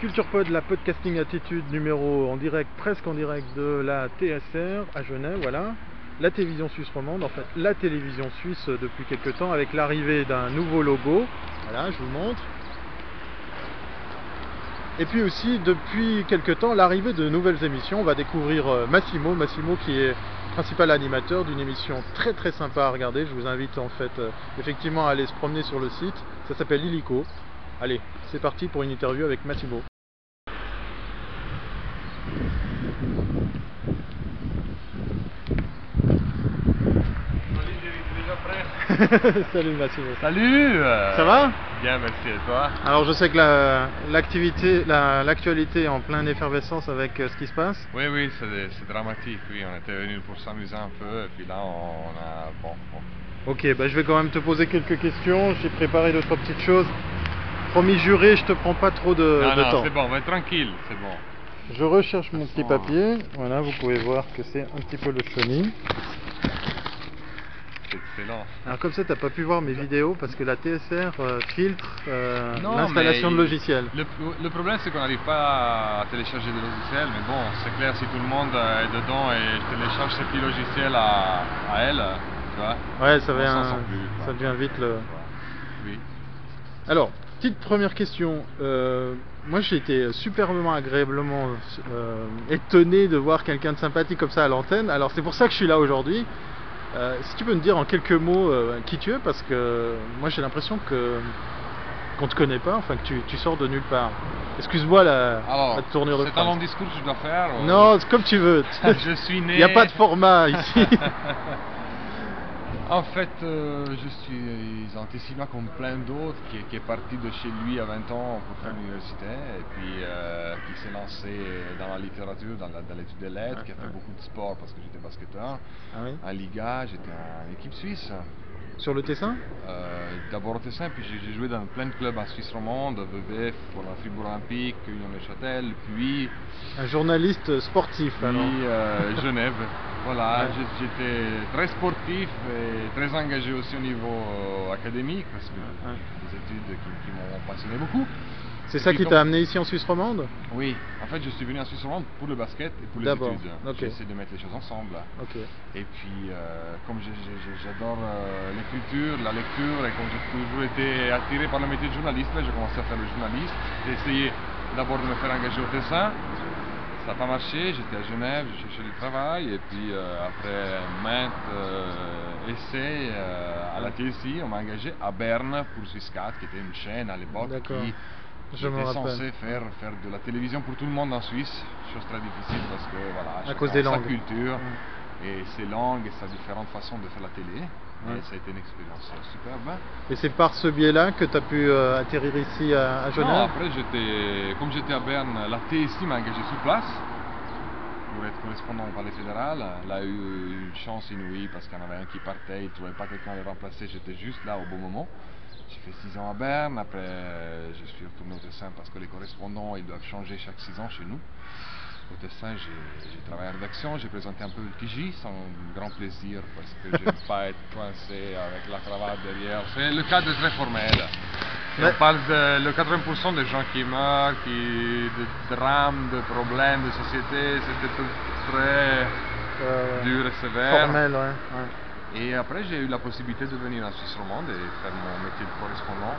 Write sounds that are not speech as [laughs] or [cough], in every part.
Culture Pod, la podcasting attitude numéro en direct, presque en direct de la TSR à Genève, voilà. La télévision suisse romande, en fait la télévision suisse depuis quelques temps avec l'arrivée d'un nouveau logo. Voilà, je vous montre. Et puis aussi depuis quelques temps l'arrivée de nouvelles émissions. On va découvrir euh, Massimo, Massimo qui est principal animateur d'une émission très très sympa à regarder. Je vous invite en fait euh, effectivement à aller se promener sur le site. Ça s'appelle Illico. Allez, c'est parti pour une interview avec Massimo. [laughs] Salut Massimo. Salut euh, Ça va? Bien, merci et toi? Alors je sais que la- l'activité, la- l'actualité est en pleine effervescence avec euh, ce qui se passe. Oui, oui, c'est dramatique, oui, on était venus pour s'amuser un peu, et puis là, on a... Bon, bon. Ok, bah, je vais quand même te poser quelques questions. J'ai préparé deux trois petites choses. Promis juré, je te prends pas trop de, non, de non, temps. c'est bon, mais tranquille, c'est bon. Je recherche mon petit papier. Voilà, vous pouvez voir que c'est un petit peu le chenille. Excellent. Alors comme ça, t'as pas pu voir mes vidéos parce que la TSR euh, filtre euh, l'installation de logiciels. Le, le problème, c'est qu'on n'arrive pas à télécharger des logiciels, mais bon, c'est clair, si tout le monde euh, est dedans et télécharge ces petits logiciels à, à elle, tu vois, Ouais, ça, on vient, s'en sort plus, quoi. ça devient vite le. oui. Alors, petite première question. Euh, moi, j'ai été superbement agréablement euh, étonné de voir quelqu'un de sympathique comme ça à l'antenne. Alors, c'est pour ça que je suis là aujourd'hui. Euh, si tu peux me dire en quelques mots qui tu es, parce que moi j'ai l'impression que qu'on te connaît pas, enfin que tu, tu sors de nulle part. Excuse-moi la, la tournure de c'est un long discours que je dois faire ou- Non, c'est comme tu veux. [laughs] je suis né... Il n'y a pas de format ici. [laughs] En fait, euh, je suis Antissima comme plein d'autres qui, qui est parti de chez lui à 20 ans pour faire l'université et puis euh, qui s'est lancé dans la littérature, dans l'étude des lettres, qui a fait beaucoup de sport parce que j'étais basketteur. Ah oui? En Liga, j'étais en équipe suisse. Sur le Tessin? Euh, D'abord au Tessin, puis j'ai joué dans plein de clubs en Suisse romande, VVF pour la Fribourg Olympique, Union de Châtel, puis Un journaliste sportif puis alors. euh, [laughs] Genève. Voilà, Ouais. j'étais très sportif et très engagé aussi au niveau euh, académique parce que Ouais. des études qui, qui m'ont passionné beaucoup. C'est ça qui t'a amené ici en Suisse romande? Oui, en fait je suis venu en Suisse romande pour le basket et pour les études. ok. J'essaie de mettre les choses ensemble. Ok. Et puis euh, comme j'adore euh, l'écriture, la lecture et comme j'ai toujours été attiré par le métier de journaliste, j'ai commencé à faire le journaliste. J'ai essayé d'abord de me faire engager au Tessin. Ça n'a pas marché, j'étais à Genève, j'ai cherché du travail et puis euh, après maintes euh, essais à la TSI, on m'a engagé à Berne pour Swisscat, qui était une chaîne à l'époque D'accord. qui Je me rappelle. censée faire, faire de la télévision pour tout le monde en Suisse, chose très difficile parce que voilà, À cause sa culture Mm. et ses langues et sa différentes façons de faire la télé. Et ça a été une expérience euh, superbe. Et c'est par ce biais-là que tu as pu euh, atterrir ici à, à Non, Genève après, j'étais, comme j'étais à Berne, la TSI m'a engagé sur place pour être correspondant au palais fédéral. Elle a eu une chance inouïe parce qu'il y en avait un qui partait, il ne trouvait pas quelqu'un à le remplacer, j'étais juste là au bon moment. J'ai fait 6 ans à Berne, après euh, je suis retourné au Tessin parce que les correspondants ils doivent changer chaque 6 ans chez nous. Au Tessin, j'ai travaillé en rédaction, j'ai présenté un peu le TJ sans grand plaisir parce que je n'aime pas être coincé avec la cravate derrière. C'est le cadre est très formel. On parle de le 80% des gens qui meurent, qui, de drames, de problèmes de société, c'était tout très Euh, dur et sévère. Formel, ouais. ouais. Et après, j'ai eu la possibilité de venir en Suisse romande et faire mon métier de correspondant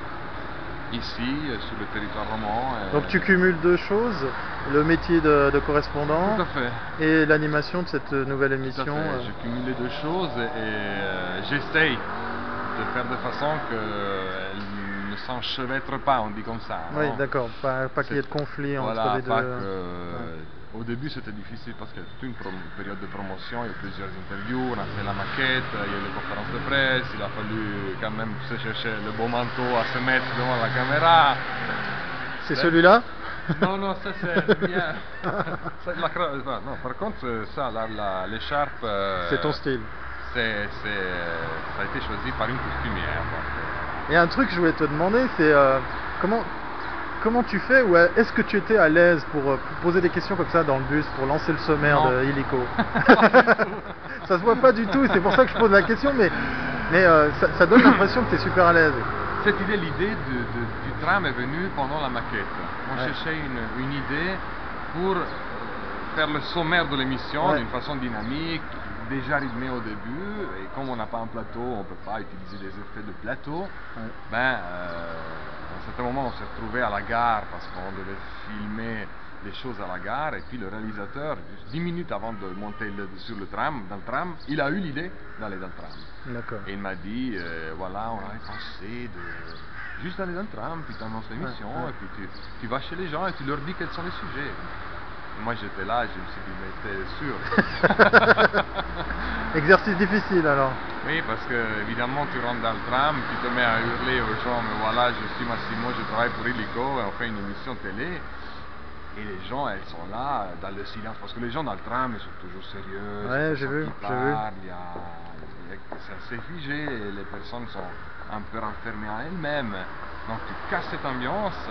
ici, sur le territoire roman. et- Donc tu cumules deux choses, le métier de, de correspondant Tout à fait. et l'animation de cette nouvelle Tout à émission. fait. euh. J'ai cumulé deux choses et, euh, j'essaye de faire de façon qu'elle ne s'enchevêtre pas, on dit comme ça. Oui, non d'accord, pas, pas qu'il y ait de conflit voilà, entre les deux. pas que- Au début c'était difficile parce qu'il y a toute une période de promotion, il y a eu plusieurs interviews, on a fait la maquette, il y a eu les conférences de presse, il a fallu quand même se chercher le beau manteau à se mettre devant la caméra. C'est celui-là? Non, non, ça c'est bien. [laughs] La cra- non, par contre, euh, ça, l'écharpe. euh, C'est ton style. c'est- ça a été choisi par une costumière. donc, Et un truc que je voulais te demander, c'est euh, comment, comment tu fais ou euh, est-ce que tu étais à l'aise pour, euh, pour poser des questions comme ça dans le bus pour lancer le sommaire Non. de Illico [laughs] [laughs] Ça se voit pas du tout, c'est pour ça que je pose la question, mais, mais euh, ça, ça donne l'impression que tu es super à l'aise. cette idée, l'idée de- de- du tram est venue pendant la maquette. On Ouais. cherchait une, une idée pour faire le sommaire de l'émission Ouais. d'une façon dynamique, déjà rythmée au début. Et comme on n'a pas un plateau, on ne peut pas utiliser des effets de plateau. Ouais. Ben, euh, à un certain moment, on s'est retrouvé à la gare parce qu'on devait filmer des choses à la gare. Et puis le réalisateur, juste 10 minutes avant de monter le- sur le tram, dans le tram, il a eu l'idée d'aller dans le tram. Et il m'a dit, euh, voilà, on avait pensé de juste aller dans le tram, puis tu annonces l'émission, ouais. et puis tu, tu vas chez les gens et tu leur dis quels sont les sujets. Moi j'étais là, je me suis dit, mais t'es sûr? [laughs] Exercice difficile alors. Oui, parce que évidemment tu rentres dans le tram, tu te mets à hurler aux gens, mais voilà, je suis Massimo, je travaille pour Illico, et on fait une émission télé. Et les gens, elles sont là, dans le silence, parce que les gens dans le tram, ils sont toujours sérieux. Ouais, j'ai vu, j'ai vu. parle, il y a- il y a- C'est assez figé, et les personnes sont un peu renfermées à elles-mêmes. Donc tu casses cette ambiance,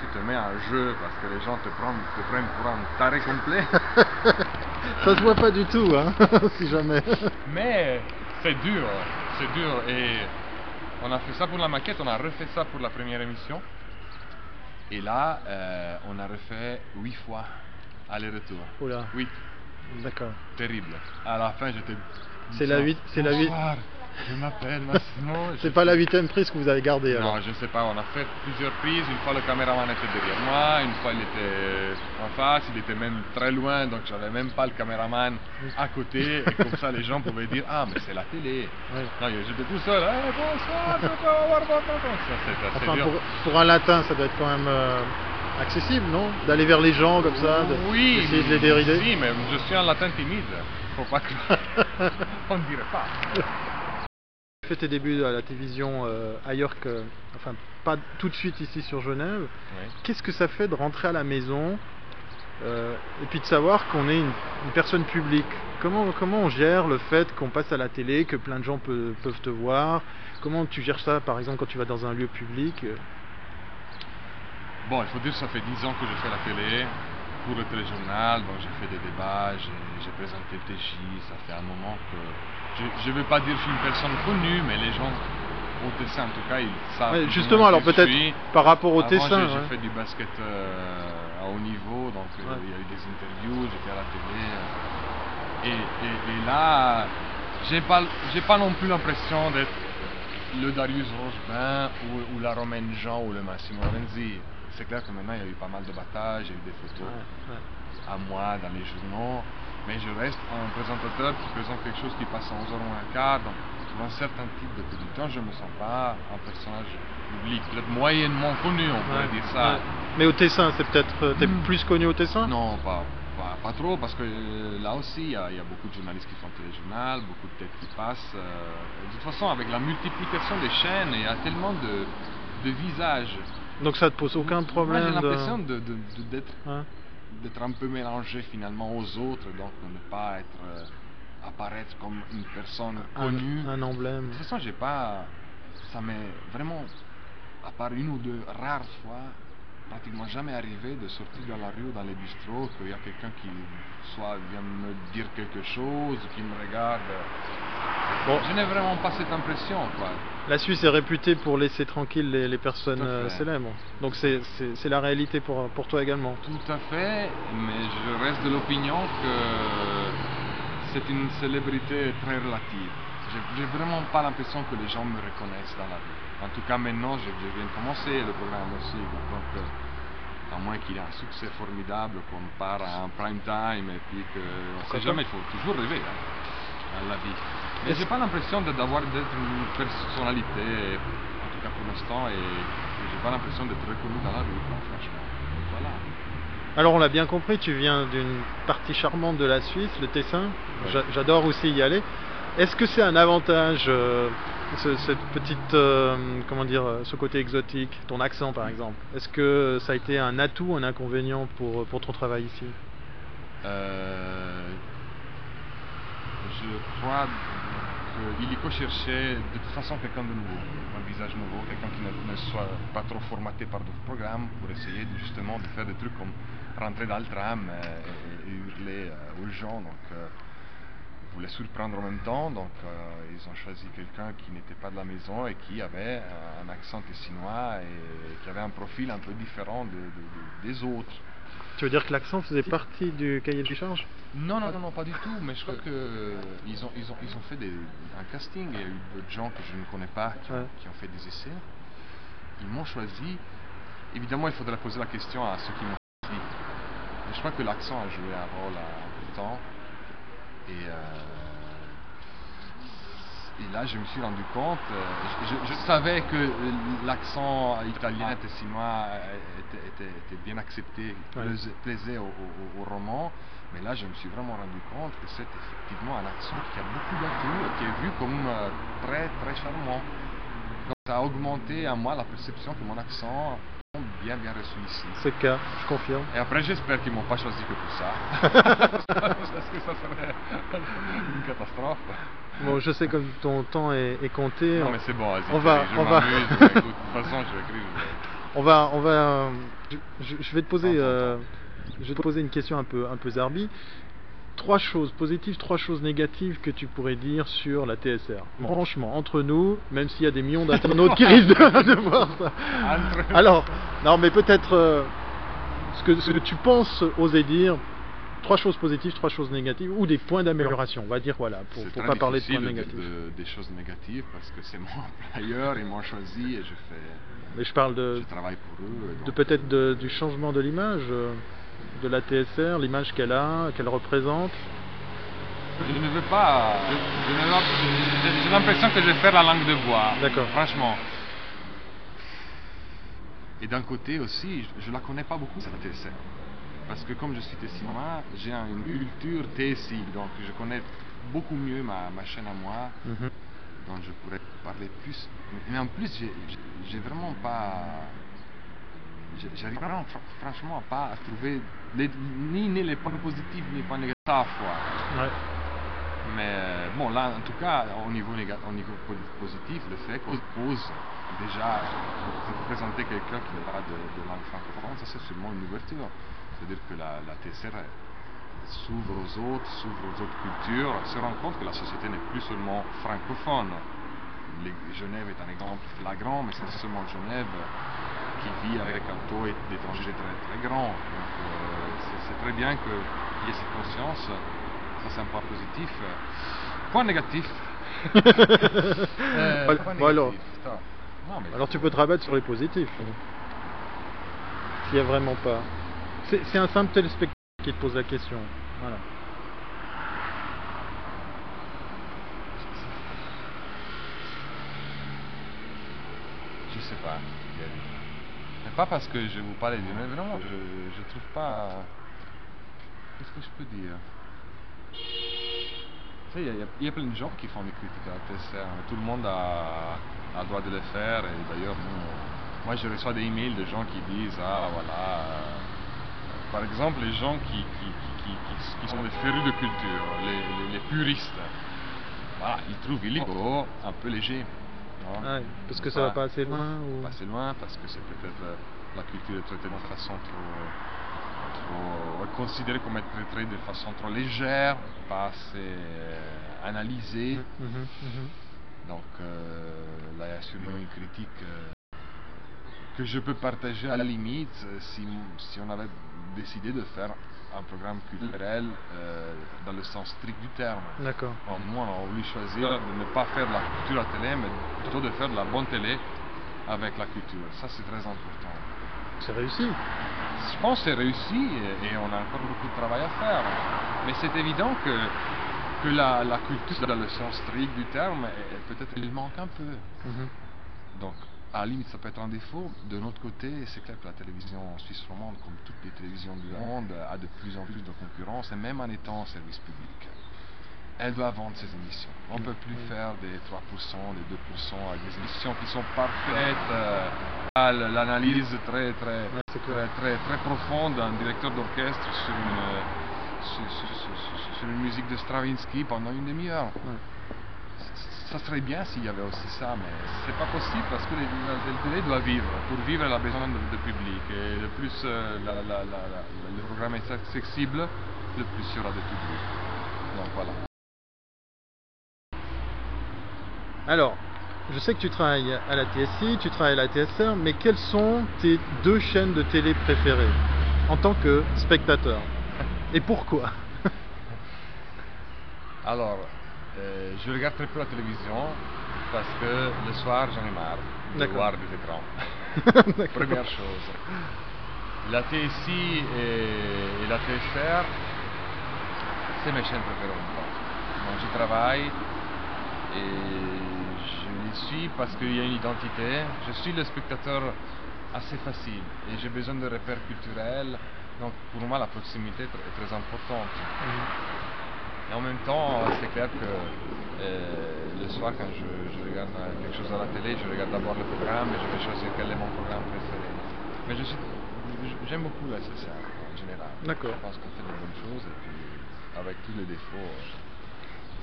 tu te mets à un jeu, parce que les gens te prennent, te prennent pour un taré complet. [laughs] Ça se voit pas du tout, hein, [laughs] si jamais. Mais c'est dur, c'est dur. Et on a fait ça pour la maquette, on a refait ça pour la première émission. Et là, euh, on a refait huit fois aller-retour. Oula, Huit, d'accord. terrible. À la fin, j'étais. C'est la huit- c'est la huit- Bonsoir, Je m'appelle Massimo. [laughs] C'est pas la huitième prise que vous avez gardée alors. Non, je sais pas, on a fait plusieurs prises. Une fois le caméraman était derrière moi, une fois il était en face, il était même très loin, donc j'avais même pas le caméraman à côté. Et comme ça, les gens pouvaient dire Ah, mais c'est la télé. Ouais. Non, j'étais tout seul. Eh, bonsoir, Ça, assez Enfin, dur. pour, pour un latin, ça doit être quand même euh, accessible, non? D'aller vers les gens comme ça, de- oui, d'essayer de les dérider. Si, mais je suis un latin timide. Faut pas croire. [laughs] on ne dirait pas. Tu fait tes débuts à la télévision euh, ailleurs que. Enfin, pas tout de suite ici sur Genève. Qu'est-ce que ça fait de rentrer à la maison euh, et puis de savoir qu'on est une, une personne publique? Comment, comment on gère le fait qu'on passe à la télé, que plein de gens peuvent te voir? Comment tu gères ça, par exemple, quand tu vas dans un lieu public euh, Bon, il faut dire que ça fait 10 ans que je fais la télé pour le téléjournal, donc j'ai fait des débats, j'ai j'ai présenté TJ, ça fait un moment que... Je ne veux pas dire que je suis une personne connue, mais les gens au Tessin, en tout cas, ils savent... Ouais, Justement, alors peut-être par rapport au Tessin. j'ai- ouais. fait du basket euh, à haut niveau, donc euh, Ouais. il y a eu des interviews, j'étais à la télé. euh, et, et- et là, j'ai pas, pas non plus l'impression d'être le Darius Rochebin ou, ou la Romaine Jean ou le Massimo Lorenzi. C'est clair que maintenant il y a eu pas mal de batailles, j'ai eu des photos à moi dans les journaux, mais je reste un présentateur qui présente quelque chose qui passe 11h moins un quart, donc pour un certain type de producteur, je ne me sens pas un personnage public, peut-être moyennement connu, on pourrait Ouais, dire ça. ouais. Mais au Tessin, c'est peut-être. euh, T'es Hmm. plus connu au Tessin? Non, pas, pas, pas trop, parce que euh, là aussi, il y, a il y a beaucoup de journalistes qui font téléjournal, beaucoup de têtes qui passent. euh, de toute façon, avec la multiplication des chaînes, il y a tellement de, de visages. Donc ça te pose aucun problème j'ai l'impression de- de- de- d'être un peu mélangé finalement aux autres, donc de ne pas être euh, apparaître comme une personne connue. un, un emblème. De toute façon, j'ai pas. Ça m'est vraiment, à part une ou deux rares fois, pratiquement jamais arrivé de sortir dans la rue ou dans les bistrots, qu'il y a quelqu'un qui soit vient me dire quelque chose, qui me regarde. Bon. Je n'ai vraiment pas cette impression, quoi. La Suisse est réputée pour laisser tranquilles les, les personnes à euh, célèbres. Donc c'est- la réalité pour, pour toi également. Tout à fait, mais je reste de l'opinion que c'est une célébrité très relative. J'ai vraiment pas l'impression que les gens me reconnaissent dans la rue. En tout cas, maintenant, je, je viens de commencer le programme aussi, donc euh, à moins qu'il y ait un succès formidable, qu'on part à un prime time et puis que on sait jamais, il faut toujours rêver hein, dans la vie. Mais j'ai pas l'impression d'avoir d'être une personnalité, en tout cas pour l'instant, et, j'ai pas l'impression d'être reconnu dans la rue, quoi, franchement. Donc voilà. Alors on l'a bien compris, tu viens d'une partie charmante de la Suisse, le Tessin. Ouais. J'a- J'adore aussi y aller. Est-ce que c'est un avantage, euh, ce- cette petite, euh, comment dire, euh, ce côté exotique, ton accent par exemple? Est-ce que ça a été un atout, un inconvénient pour, pour ton travail ici? Euh, je crois que Illico cherchait de toute façon quelqu'un de nouveau, un visage nouveau, quelqu'un qui ne, soit pas trop formaté par d'autres programmes pour essayer justement de faire des trucs comme rentrer dans le tram euh, et, hurler euh, aux gens. Donc euh, voulaient surprendre en même temps, donc euh, ils ont choisi quelqu'un qui n'était pas de la maison et qui avait un accent tessinois et qui avait un profil un peu différent de- de- de- des autres. Tu veux dire que l'accent faisait partie du cahier de charge Non, non, non, non, pas du tout, mais je crois qu'ils ont, ils ont, ils ont fait des- un casting, il y a eu d'autres gens que je ne connais pas qui, ont- Ouais. qui ont fait des essais. Ils m'ont choisi. Évidemment, il faudrait poser la question à ceux qui m'ont choisi. Mais je crois que l'accent a joué un rôle important. Et, euh, et là, je me suis rendu compte, euh, je, je- je savais que euh, l'accent italien tessinois était, était- était bien accepté, plaisait, plaisait au, au- au roman, mais là, je me suis vraiment rendu compte que c'est effectivement un accent qui a beaucoup d'atouts et qui est vu comme euh, très, très charmant. Donc, ça a augmenté à moi la perception que mon accent bien, bien reçu ici. C'est le cas, je confirme. Et après, j'espère qu'ils m'ont pas choisi que pour ça. [laughs] Parce que ça serait une catastrophe. Bon, je sais que ton temps est, est compté. Non, mais c'est bon, on va- je on va- De toute façon, je vais écrire. [laughs] On va, on va, euh, je, je- vais te poser, euh, je vais te poser une question un peu, un peu zarbi. Trois choses positives, trois choses négatives que tu pourrais dire sur la TSR. Bon, franchement, entre nous, même s'il y a des millions d'internautes [laughs] qui risquent de, de voir ça. Alors, non, mais peut-être euh, ce, que, ce que tu penses oser dire. Trois choses positives, trois choses négatives, ou des points d'amélioration. On va dire voilà, pour, très pas parler de points de- négatifs. de- des choses négatives parce que c'est mon [laughs] employeur, ils m'ont choisi et je fais, Mais je parle de, je travaille pour eux. de peut-être de- du changement de l'image euh, de la TSR, l'image qu'elle a, qu'elle représente. Je ne veux pas. ne j'ai- l'impression que je vais faire la langue de bois. D'accord. Franchement. Et d'un côté aussi, je, je la connais pas beaucoup cette TSR. Parce que comme je suis tessinois, j'ai un- une culture TSI, donc je connais beaucoup mieux ma, ma chaîne à moi, Mhm. donc je pourrais parler plus. Mais en plus, j'ai vraiment pas. J'arrive franchement pas à trouver les- ni, ni les points positifs ni les points négatifs à la fois. Ouais. Mais euh, bon, là, en tout cas, au niveau, néga- au niveau po- positif, le fait qu'on pose déjà présenter quelqu'un qui n'a pas de, de langue francophone, ça c'est sûrement une ouverture. C'est-à-dire que la, la s'ouvre aux autres, s'ouvre aux autres cultures, se rend compte que la société n'est plus seulement francophone. Les- Genève est un exemple flagrant, mais c'est seulement Genève qui vit avec un taux d'étrangers très, très grand. Donc euh, c'est- très bien qu'il y ait cette conscience. Ça, c'est un point positif. Point négatif. [laughs] Euh, point bon, alors. négatif, putain. Non, mais Alors tu peux te rabattre sur les positifs. S'il n'y a vraiment pas. C'est c'est un simple téléspectateur qui te pose la question. Voilà. Je sais pas. Pas parce que je vous parlais du mais vraiment, je, trouve pas. Qu'est-ce que je peux dire? Il y, a- y a- plein de gens qui font des critiques à la TSR. mais Tout le monde a, a le droit de le faire. Et d'ailleurs, moi, je reçois des emails de gens qui disent Ah, voilà. euh, par exemple, les gens qui, qui, qui, sont des férus de culture, les puristes, voilà, ils trouvent illégaux un peu léger. Vois. Ouais, parce que ça va pas assez loin ou- Pas assez loin, parce que c'est peut-être la culture est traitée de façon trop, trop considérée comme être traitée de façon trop légère, pas assez euh, analysée. Mhm, mhm. Donc euh, là, il y a sûrement une critique euh, que je peux partager à la limite euh, si, si on avait décidé de faire un programme culturel euh, dans le sens strict du terme. D'accord. Bon, nous, on a voulu choisir de ne pas faire de la culture à télé, mais plutôt de faire de la bonne télé avec la culture. Ça, c'est très important. C'est réussi. Je pense que c'est réussi et, et on a encore beaucoup de travail à faire. Mais c'est évident que, que la, la culture, dans le sens strict du terme, peut-être il manque un peu. Mhm. Donc, à la limite, ça peut être un défaut. De notre côté, c'est clair que la télévision suisse romande, comme toutes les télévisions du monde, a de plus en plus de concurrence, et même en étant en service public, elle doit vendre ses émissions. On ne peut plus faire des 3%, des 2% avec des émissions qui sont parfaites, euh, à l'analyse très, très, très, très, très profonde d'un directeur d'orchestre euh, sur, sur- sur- sur- sur une musique de Stravinsky pendant une demi-heure. Ça serait bien s'il y avait aussi ça, mais c'est pas possible parce que la télé doit vivre. Pour vivre, elle a besoin de, de public. Et le plus euh, la- la- la- la- le programme est accessible, le plus il y aura de public. Donc voilà. Alors, je sais que tu travailles à la TSI, tu travailles à la TSR, mais quelles sont tes deux chaînes de télé préférées en tant que spectateur? Et pourquoi? [laughs] Alors, euh, je regarde très peu la télévision parce que le soir j'en ai marre de voir des écrans. [laughs] Première chose. La TSI et, et la TSR, c'est mes chaînes préférées. Donc je travaille et je les suis parce qu'il y a une identité. Je suis le spectateur assez facile et j'ai besoin de repères culturels. Donc pour moi la proximité est tr- est très importante. Et en même temps, c'est clair que euh, le soir, quand je, je regarde euh, quelque chose à la télé, je regarde d'abord le programme et je vais choisir quel est mon programme préféré. Mais je suis, je- j'aime beaucoup la SSR en général. D'accord. Je pense qu'on fait de bonnes choses et puis avec tous les défauts.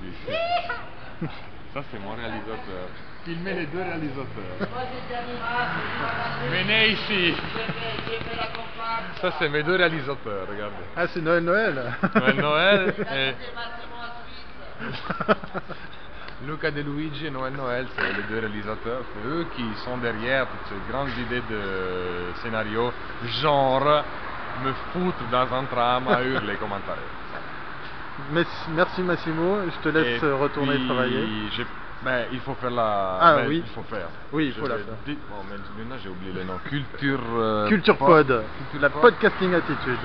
euh, du- [laughs] Ça, c'est mon réalisateur. Il met les deux réalisateurs. [laughs] Venez ici. Ça, c'est mes deux réalisateurs, regardez. Ah, c'est Noël Noël Noël Noël et Luca De Luigi et Noël Noël, c'est les deux réalisateurs, c'est eux qui sont derrière toutes ces grandes idées de scénario, genre me foutre dans un tram à hurler comme un taré. Merci, Massimo, je te laisse Et retourner puis, travailler. il faut faire la. Ah oui. Il faut faire. Oui, il Je faut la faire. dit- Bon, maintenant j'ai oublié le nom. Culture. euh, Culture pod- Pod, Culture la Pod. podcasting attitude.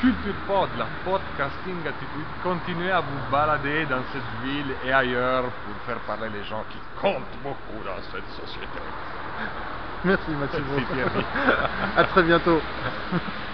Culture Pod, la podcasting attitude, continuez à vous balader dans cette ville et ailleurs pour faire parler les gens qui comptent beaucoup dans cette société. Merci Massimo. Merci, à très bientôt. [laughs]